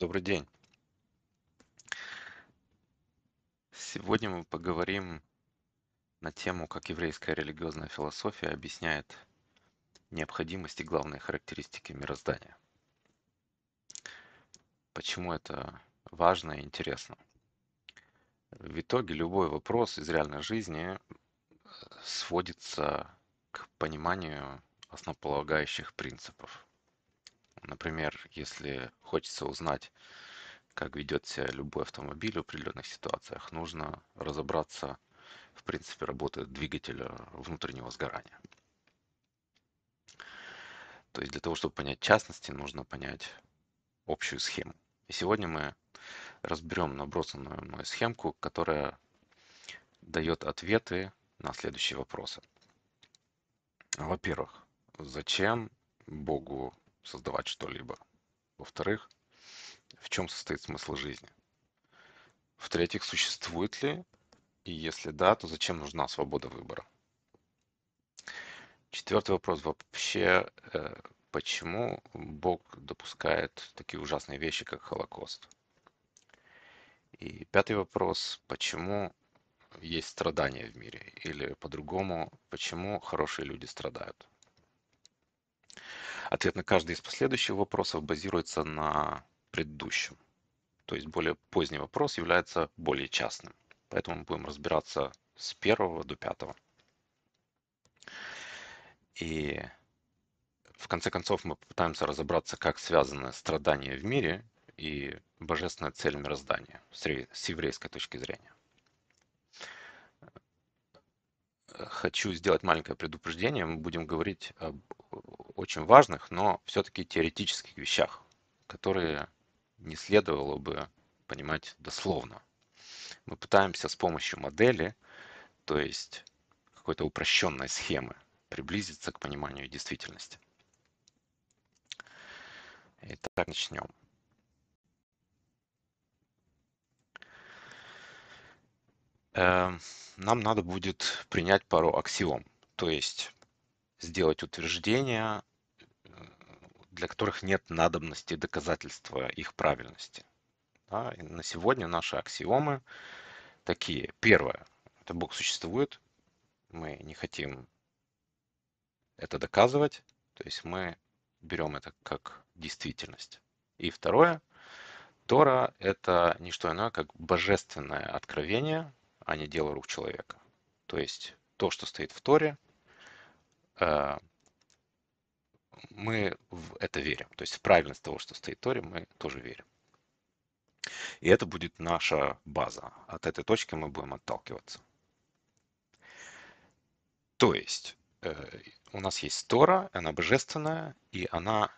Добрый день. Сегодня мы поговорим на тему, как еврейская религиозная философия объясняет необходимость и главные характеристики мироздания. Почему это важно и интересно? В итоге любой вопрос из реальной жизни сводится к пониманию основополагающих принципов. Например, если хочется узнать, как ведет себя любой автомобиль в определенных ситуациях, нужно разобраться в принципе работы двигателя внутреннего сгорания. То есть для того, чтобы понять частности, нужно понять общую схему. И сегодня мы разберем набросанную мной схемку, которая дает ответы на следующие вопросы. Во-первых, зачем Богу создавать что-либо? Во-вторых, в чем состоит смысл жизни? В-третьих, существует ли, и если да, то зачем нужна свобода выбора? Четвертый вопрос вообще, э, почему Бог допускает такие ужасные вещи, как Холокост? И пятый вопрос, почему есть страдания в мире? Или по-другому, почему хорошие люди страдают? Ответ на каждый из последующих вопросов базируется на предыдущем. То есть более поздний вопрос является более частным. Поэтому мы будем разбираться с первого до пятого. И в конце концов мы попытаемся разобраться, как связаны страдания в мире и божественная цель мироздания с еврейской точки зрения. Хочу сделать маленькое предупреждение. Мы будем говорить об очень важных, но все-таки теоретических вещах, которые не следовало бы понимать дословно. Мы пытаемся с помощью модели, то есть какой-то упрощенной схемы, приблизиться к пониманию действительности. Итак, начнем. Эм, нам надо будет принять пару аксиом, то есть сделать утверждения, для которых нет надобности доказательства их правильности. Да? На сегодня наши аксиомы такие. Первое. Это Бог существует. Мы не хотим это доказывать. То есть мы берем это как действительность. И второе. Тора – это не что иное, как божественное откровение, а не дело рук человека. То есть то, что стоит в Торе, мы в это верим. То есть в правильность того, что стоит в Торе, мы тоже верим. И это будет наша база. От этой точки мы будем отталкиваться. То есть э, у нас есть Тора, она божественная, и она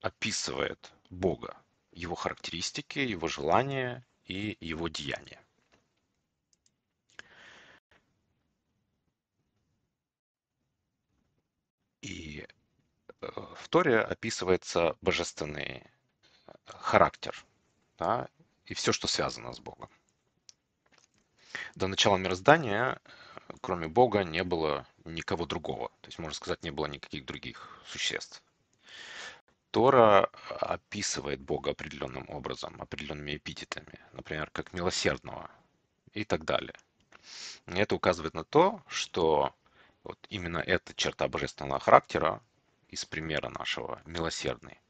описывает Бога, его характеристики, его желания и его деяния. И э, в Торе описывается божественный характер да, и все, что связано с Богом. До начала мироздания, кроме Бога, не было никого другого. То есть, можно сказать, не было никаких других существ. Тора описывает Бога определенным образом, определенными эпитетами, например, как милосердного и так далее. И это указывает на то, что вот именно эта черта божественного характера из примера нашего милосердный,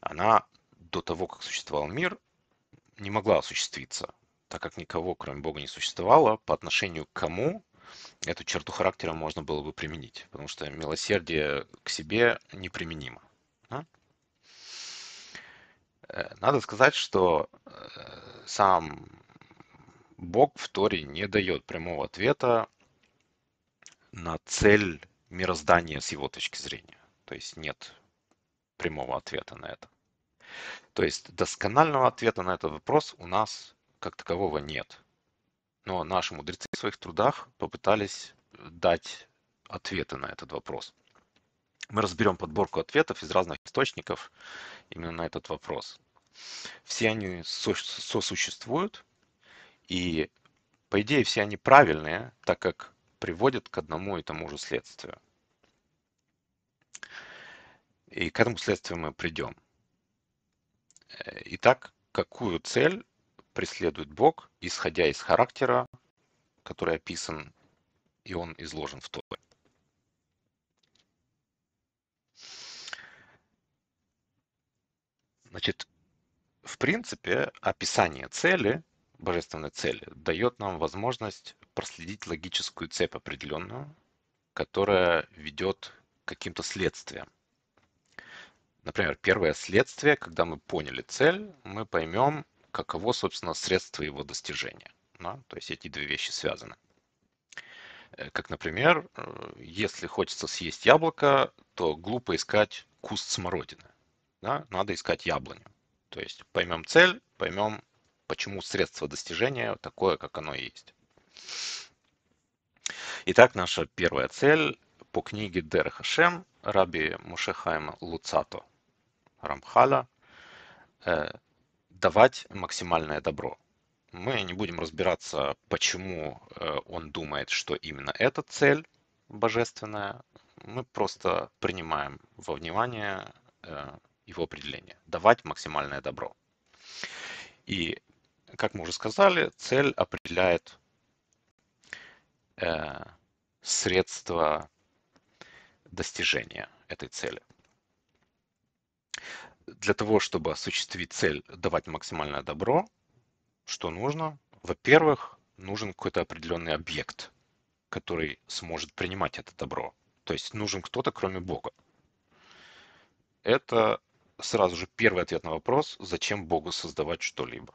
она до того, как существовал мир, не могла осуществиться, так как никого, кроме Бога, не существовало, по отношению к кому эту черту характера можно было бы применить, потому что милосердие к себе неприменимо. Да? Э, надо сказать, что э, сам Бог в Торе не дает прямого ответа на цель мироздания с его точки зрения. То есть нет прямого ответа на это. То есть досконального ответа на этот вопрос у нас как такового нет. Но наши мудрецы в своих трудах попытались дать ответы на этот вопрос. Мы разберем подборку ответов из разных источников именно на этот вопрос. Все они сосуществуют, и по идее все они правильные, так как приводят к одному и тому же следствию. И к этому следствию мы придем. Э, итак, какую цель преследует Бог, исходя из характера, который описан и он изложен в Торе? Значит, в принципе, описание цели, божественной цели, дает нам возможность проследить логическую цепь определенную, которая ведет к каким-то следствиям. Например, первое следствие, когда мы поняли цель, мы поймем, каково, собственно, средство его достижения. Да? То есть эти две вещи связаны. Э, как, например, э, если хочется съесть яблоко, то глупо искать куст смородины. Да? Надо искать яблоню. То есть поймем цель, поймем, почему средство достижения такое, как оно есть. Итак, наша первая цель по книге Дер Хашем Раби Мушехайма Луцато Рамхала э, давать максимальное добро. Мы не будем разбираться, почему э, он думает, что именно эта цель божественная. Мы просто принимаем во внимание э, его определение. Давать максимальное добро. И, как мы уже сказали, цель определяет э, средства достижения этой цели. Для того, чтобы осуществить цель давать максимальное добро, что нужно? Во-первых, нужен какой-то определенный объект, который сможет принимать это добро. То есть нужен кто-то, кроме Бога. Это сразу же первый ответ на вопрос, зачем Богу создавать что-либо.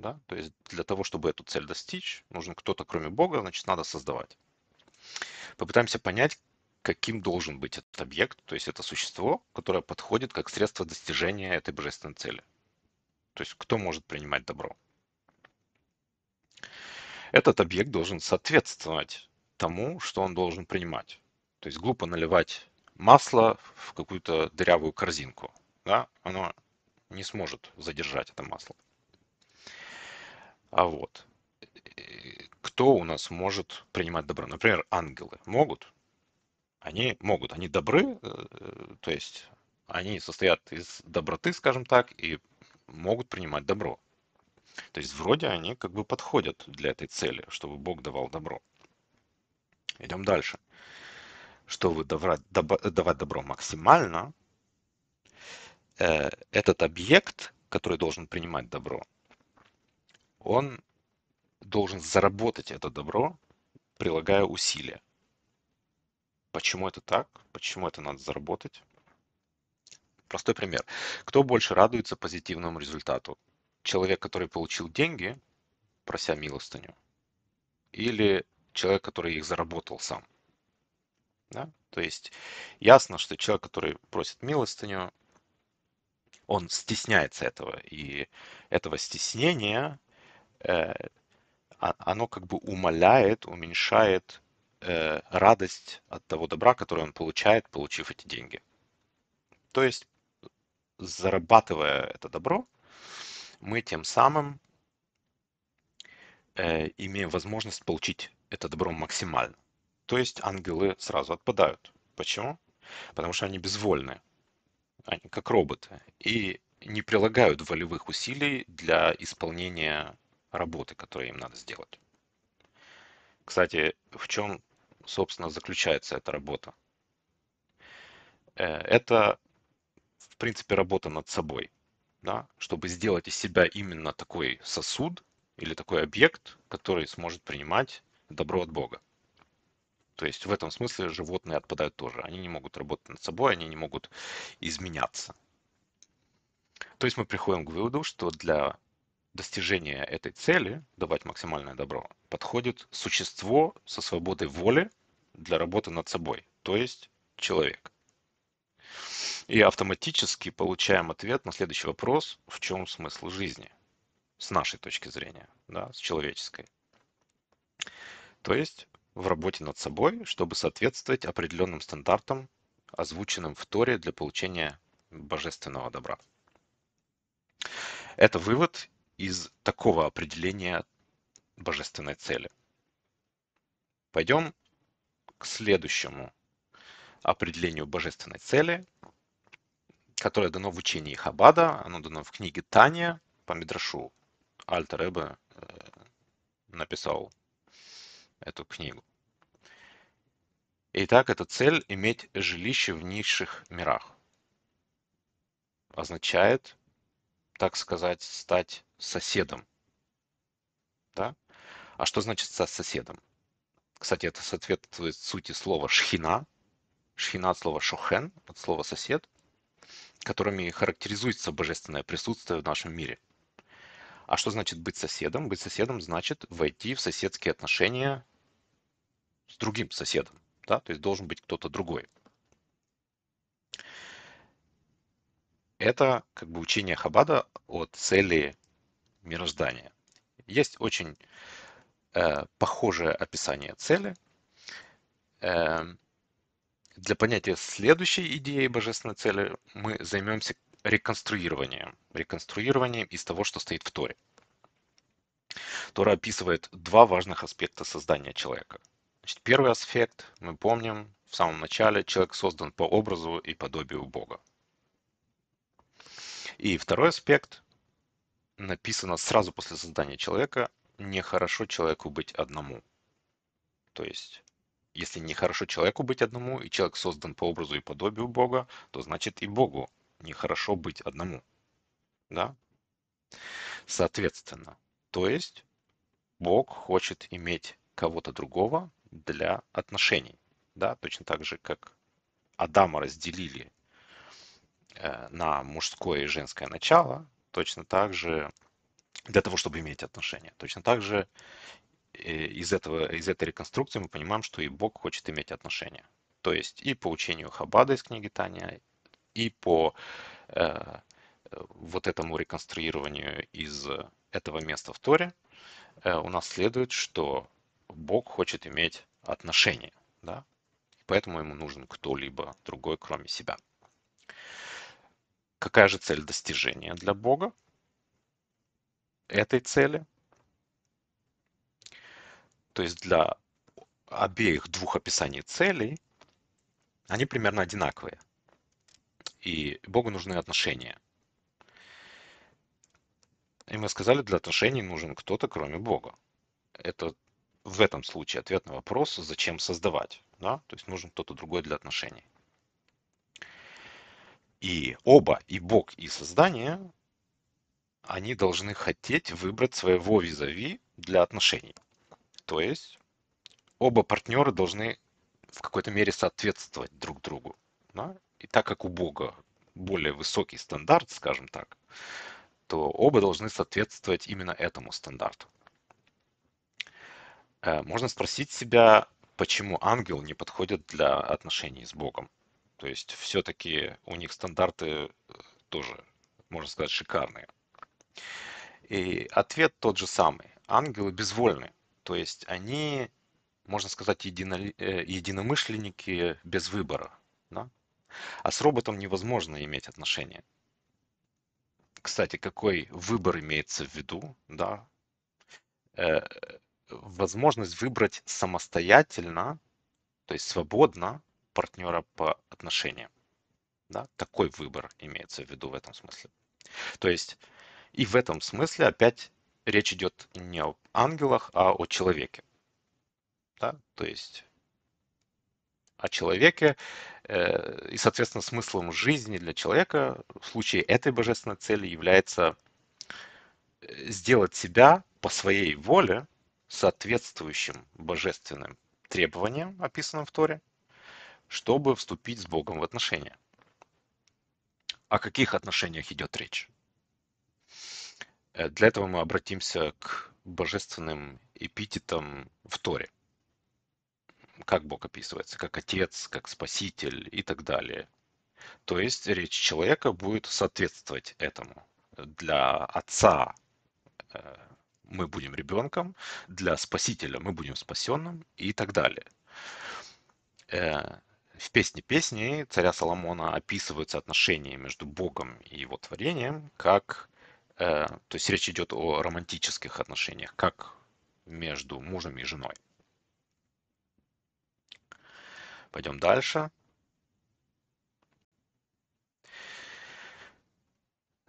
Да? То есть для того, чтобы эту цель достичь, нужен кто-то кроме Бога, значит надо создавать. Попытаемся понять, каким должен быть этот объект, то есть это существо, которое подходит как средство достижения этой божественной цели. То есть кто может принимать добро. Этот объект должен соответствовать тому, что он должен принимать. То есть глупо наливать масло в какую-то дырявую корзинку. Да? Оно не сможет задержать это масло. А вот кто у нас может принимать добро? Например, ангелы могут? Они могут, они добры, э, то есть они состоят из доброты, скажем так, и могут принимать добро. То есть вроде они как бы подходят для этой цели, чтобы Бог давал добро. Идем дальше. Чтобы давать, давать добро максимально, э, этот объект, который должен принимать добро, он должен заработать это добро, прилагая усилия. Почему это так? Почему это надо заработать? Простой пример. Кто больше радуется позитивному результату? Человек, который получил деньги, прося милостыню, или человек, который их заработал сам? Да? То есть ясно, что человек, который просит милостыню, он стесняется этого. И этого стеснения оно как бы умаляет, уменьшает э, радость от того добра, которое он получает, получив эти деньги. То есть, зарабатывая это добро, мы тем самым э, имеем возможность получить это добро максимально. То есть ангелы сразу отпадают. Почему? Потому что они безвольны. Они как роботы. И не прилагают волевых усилий для исполнения работы, которые им надо сделать. Кстати, в чем, собственно, заключается эта работа? Э, это, в принципе, работа над собой, да? чтобы сделать из себя именно такой сосуд или такой объект, который сможет принимать добро от Бога. То есть в этом смысле животные отпадают тоже. Они не могут работать над собой, они не могут изменяться. То есть мы приходим к выводу, что для достижения этой цели, давать максимальное добро, подходит существо со свободой воли для работы над собой, то есть человек. И автоматически получаем ответ на следующий вопрос, в чем смысл жизни, с нашей точки зрения, да, с человеческой. То есть в работе над собой, чтобы соответствовать определенным стандартам, озвученным в Торе для получения божественного добра. Это вывод из такого определения божественной цели. Пойдем к следующему определению божественной цели. которое дано в учении Хабада, оно дано в книге Таня по Мидрашу. Альтер Эбе э, написал эту книгу. Итак, эта цель – иметь жилище в низших мирах. Означает, так сказать, стать соседом. Да? А что значит стать соседом? Кстати, это соответствует сути слова шхина. Шхина от слова шухен, от слова сосед, которыми характеризуется божественное присутствие в нашем мире. А что значит быть соседом? Быть соседом значит войти в соседские отношения с другим соседом. Да? То есть должен быть кто-то другой. Это как бы учение Хабада о цели мироздания. Есть очень э, похожее описание цели. Э, для понятия следующей идеи божественной цели мы займемся реконструированием. Реконструированием из того, что стоит в Торе. Тора описывает два важных аспекта создания человека. Значит, первый аспект, мы помним, в самом начале человек создан по образу и подобию Бога. И второй аспект, написано сразу после создания человека, нехорошо человеку быть одному. То есть, если нехорошо человеку быть одному, и человек создан по образу и подобию Бога, то значит и Богу нехорошо быть одному. Да? Соответственно, то есть Бог хочет иметь кого-то другого для отношений. Да? Точно так же, как Адама разделили на мужское и женское начало, точно так же для того, чтобы иметь отношения. Точно так же э, из, этого, из этой реконструкции мы понимаем, что и Бог хочет иметь отношения. То есть и по учению Хабада из книги Таня, и по э, вот этому реконструированию из этого места в Торе э, у нас следует, что Бог хочет иметь отношения, да? Поэтому ему нужен кто-либо другой, кроме себя. Какая же цель достижения для Бога? этой цели. То есть для обеих двух описаний целей они примерно одинаковые. И Богу нужны отношения. И мы сказали, для отношений нужен кто-то, кроме Бога. Это в этом случае ответ на вопрос, зачем создавать. Да? То есть нужен кто-то другой для отношений. И оба, и Бог, и создание они должны хотеть выбрать своего визави для отношений. То есть оба партнера должны в какой-то мере соответствовать друг другу. Да? И так как у Бога более высокий стандарт, скажем так, то оба должны соответствовать именно этому стандарту. Э, можно спросить себя, почему ангел не подходит для отношений с Богом. То есть все-таки у них стандарты э, тоже, можно сказать, шикарные. И ответ тот же самый. Ангелы безвольны. То есть они, можно сказать, едино, э, единомышленники без выбора. Да? А с роботом невозможно иметь отношения. Кстати, какой выбор имеется в виду? Да? Э, возможность выбрать самостоятельно, то есть свободно партнера по отношениям. Да? Такой выбор имеется в виду в этом смысле. То есть и в этом смысле опять речь идет не об ангелах, а о человеке. Да? То есть о человеке э, и, соответственно, смыслом жизни для человека в случае этой божественной цели является э, сделать себя по своей воле соответствующим божественным требованиям, описанным в Торе, чтобы вступить с Богом в отношения. О каких отношениях идет речь? Э, для этого мы обратимся к божественным эпитетам в Торе. Как Бог описывается, как Отец, как Спаситель и так далее. То есть речь человека будет соответствовать этому. Для Отца э, мы будем ребенком, для Спасителя мы будем спасенным и так далее. В песне песни царя Соломона описываются отношения между Богом и его творением как Э, то есть речь идет о романтических отношениях, как между мужем и женой. Пойдем дальше.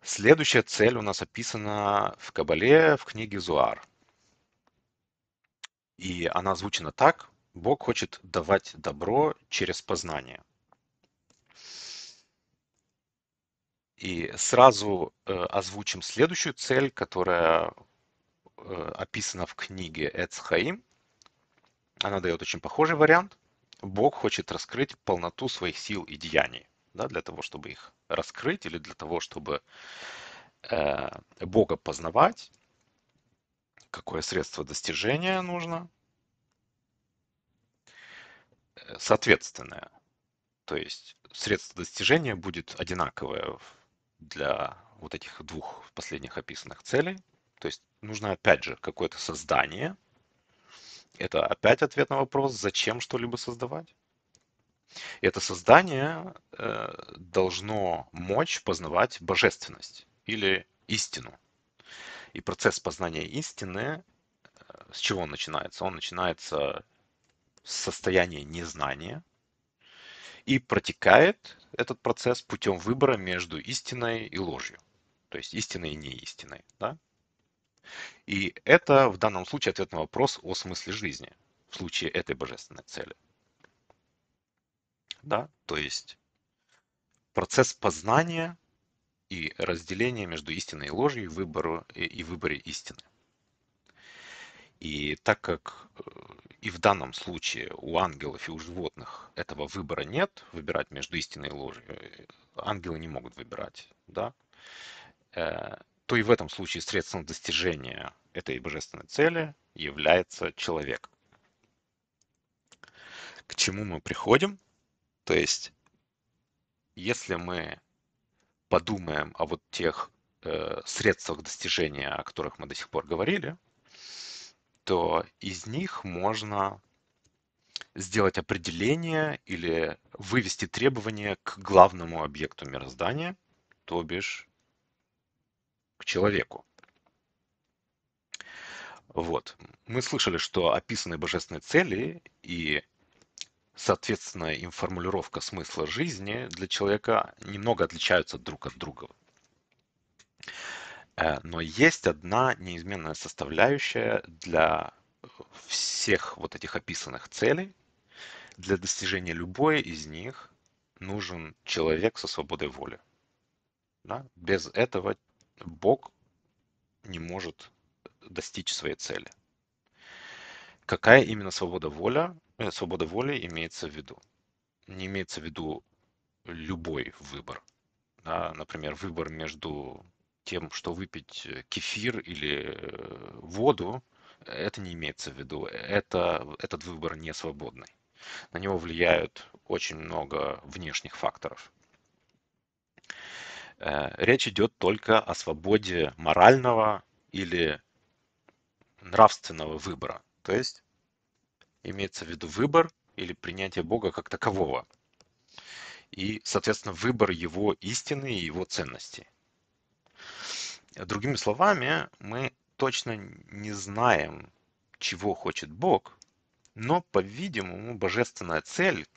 Следующая цель у нас описана в Кабале, в книге Зуар. И она озвучена так. Бог хочет давать добро через познание. И сразу э, озвучим следующую цель, которая э, описана в книге Эцхаим. Она дает очень похожий вариант. Бог хочет раскрыть полноту своих сил и деяний. Да, для того, чтобы их раскрыть или для того, чтобы э, Бога познавать, какое средство достижения нужно, соответственное. То есть средство достижения будет одинаковое для вот этих двух последних описанных целей. То есть нужно опять же какое-то создание. Это опять ответ на вопрос, зачем что-либо создавать. И это создание э, должно мочь познавать божественность или истину. И процесс познания истины, э, с чего он начинается? Он начинается с состояния незнания и протекает этот процесс путем выбора между истиной и ложью. То есть истиной и неистиной. Да? И это в данном случае ответ на вопрос о смысле жизни в случае этой божественной цели. Да? То есть процесс познания и разделения между истиной и ложью и, выбору, и, и выборе истины. И так как э, и в данном случае у ангелов и у животных этого выбора нет, выбирать между истиной и ложью, э, ангелы не могут выбирать, да, э, то и в этом случае средством достижения этой божественной цели является человек. К чему мы приходим? То есть, если мы подумаем о вот тех э, средствах достижения, о которых мы до сих пор говорили, то из них можно сделать определение или вывести требования к главному объекту мироздания, то бишь к человеку. Вот. Мы слышали, что описаны божественные цели и, соответственно, им формулировка смысла жизни для человека немного отличаются друг от друга. Э, но есть одна неизменная составляющая для всех вот этих описанных целей. Для достижения любой из них нужен человек со свободой воли. Да? Без этого Бог не может достичь своей цели. Какая именно свобода воля, э, свобода воли имеется в виду? Не имеется в виду любой выбор. Да? Например, выбор между тем, что выпить э, кефир или э, воду, это не имеется в виду. Это, этот выбор не свободный. На него влияют очень много внешних факторов. Э, речь идет только о свободе морального или нравственного выбора. То есть имеется в виду выбор или принятие Бога как такового. И, соответственно, выбор его истины и его ценностей. Другими словами, мы точно не знаем, чего хочет Бог, но, по-видимому, божественная цель,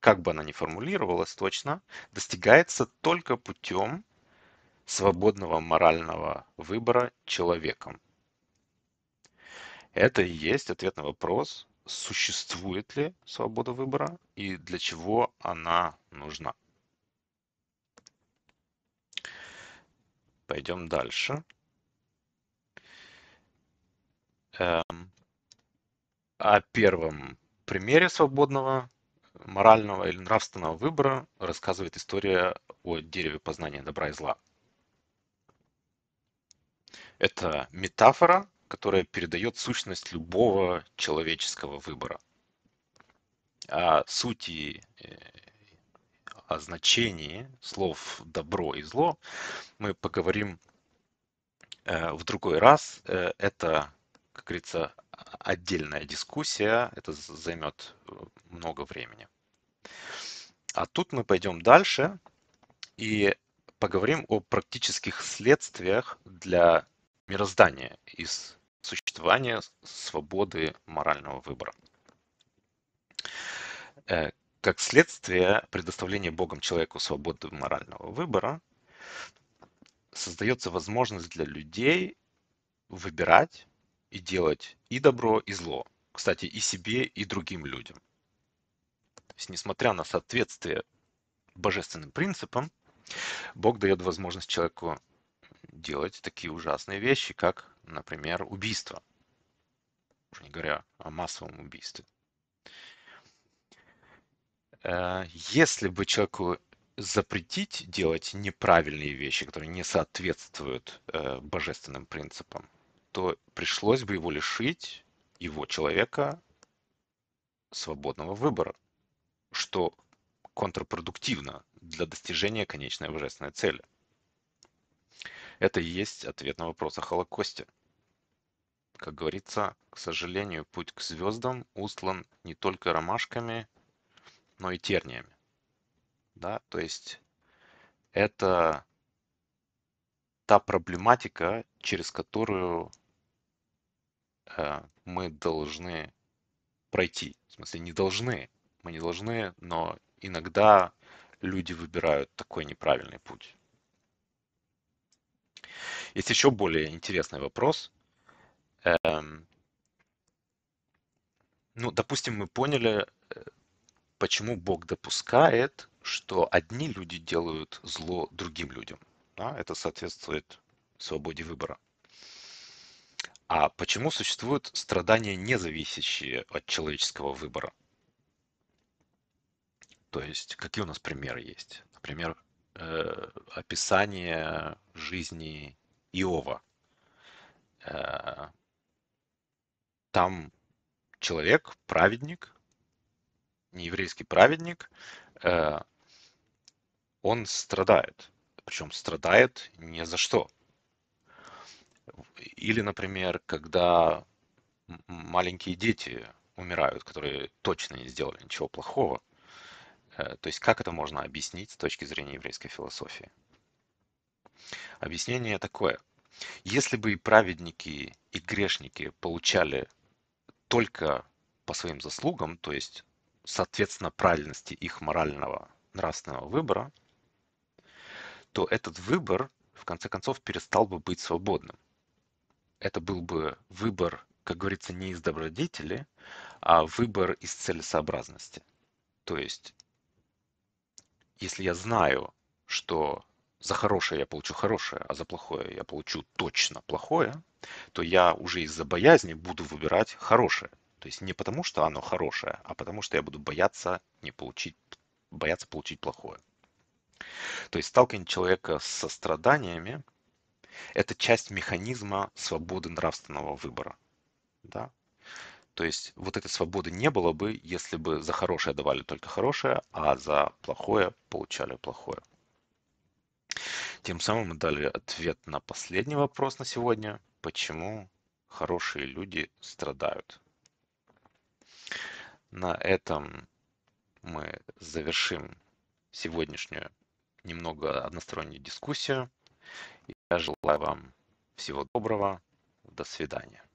как бы она ни формулировалась точно, достигается только путем свободного морального выбора человеком. Это и есть ответ на вопрос, существует ли свобода выбора и для чего она нужна. Пойдем дальше. Эм, о первом примере свободного морального или нравственного выбора рассказывает история о дереве познания добра и зла. Это метафора, которая передает сущность любого человеческого выбора. О сути э, о значении слов добро и зло мы поговорим э, в другой раз. Э, это, как говорится, отдельная дискуссия, это займет э, много времени. А тут мы пойдем дальше и поговорим о практических следствиях для мироздания из существования свободы морального выбора. Как следствие предоставления Богом человеку свободы морального выбора, создается возможность для людей выбирать и делать и добро, и зло. Кстати, и себе, и другим людям. То есть, несмотря на соответствие божественным принципам, Бог дает возможность человеку делать такие ужасные вещи, как, например, убийство. Уже не говоря о массовом убийстве. Э, если бы человеку запретить делать неправильные вещи, которые не соответствуют э, божественным принципам, то пришлось бы его лишить, его человека, свободного выбора, что контрпродуктивно для достижения конечной божественной цели. Это и есть ответ на вопрос о Холокосте. Как говорится, к сожалению, путь к звездам устлан не только ромашками, но и терниями. Да? То есть это та проблематика, через которую э, мы должны пройти. В смысле, не должны. Мы не должны, но иногда люди выбирают такой неправильный путь. Есть еще более интересный вопрос. Эм, ну, допустим, мы поняли, э, почему Бог допускает, что одни люди делают зло другим людям. Да? Это соответствует свободе выбора. А почему существуют страдания, не зависящие от человеческого выбора? То есть, какие у нас примеры есть? Например, э, описание жизни Иова. Э, там человек, праведник, нееврейский праведник, э, он страдает. Причем страдает не за что. Или, например, когда маленькие дети умирают, которые точно не сделали ничего плохого. Э, то есть как это можно объяснить с точки зрения еврейской философии? Объяснение такое. Если бы и праведники, и грешники получали только по своим заслугам, то есть соответственно правильности их морального нравственного выбора, то этот выбор в конце концов перестал бы быть свободным. Это был бы выбор, как говорится, не из добродетели, а выбор из целесообразности. То есть, если я знаю, что за хорошее я получу хорошее, а за плохое я получу точно плохое, то я уже из-за боязни буду выбирать хорошее. То есть не потому, что оно хорошее, а потому, что я буду бояться не получить, бояться получить плохое. То есть сталкивание человека со страданиями – это часть механизма свободы нравственного выбора. Да? То есть вот этой свободы не было бы, если бы за хорошее давали только хорошее, а за плохое получали плохое. Тем самым мы дали ответ на последний вопрос на сегодня. Почему хорошие люди страдают? На этом мы завершим сегодняшнюю немного одностороннюю дискуссию. Я желаю вам всего доброго. До свидания.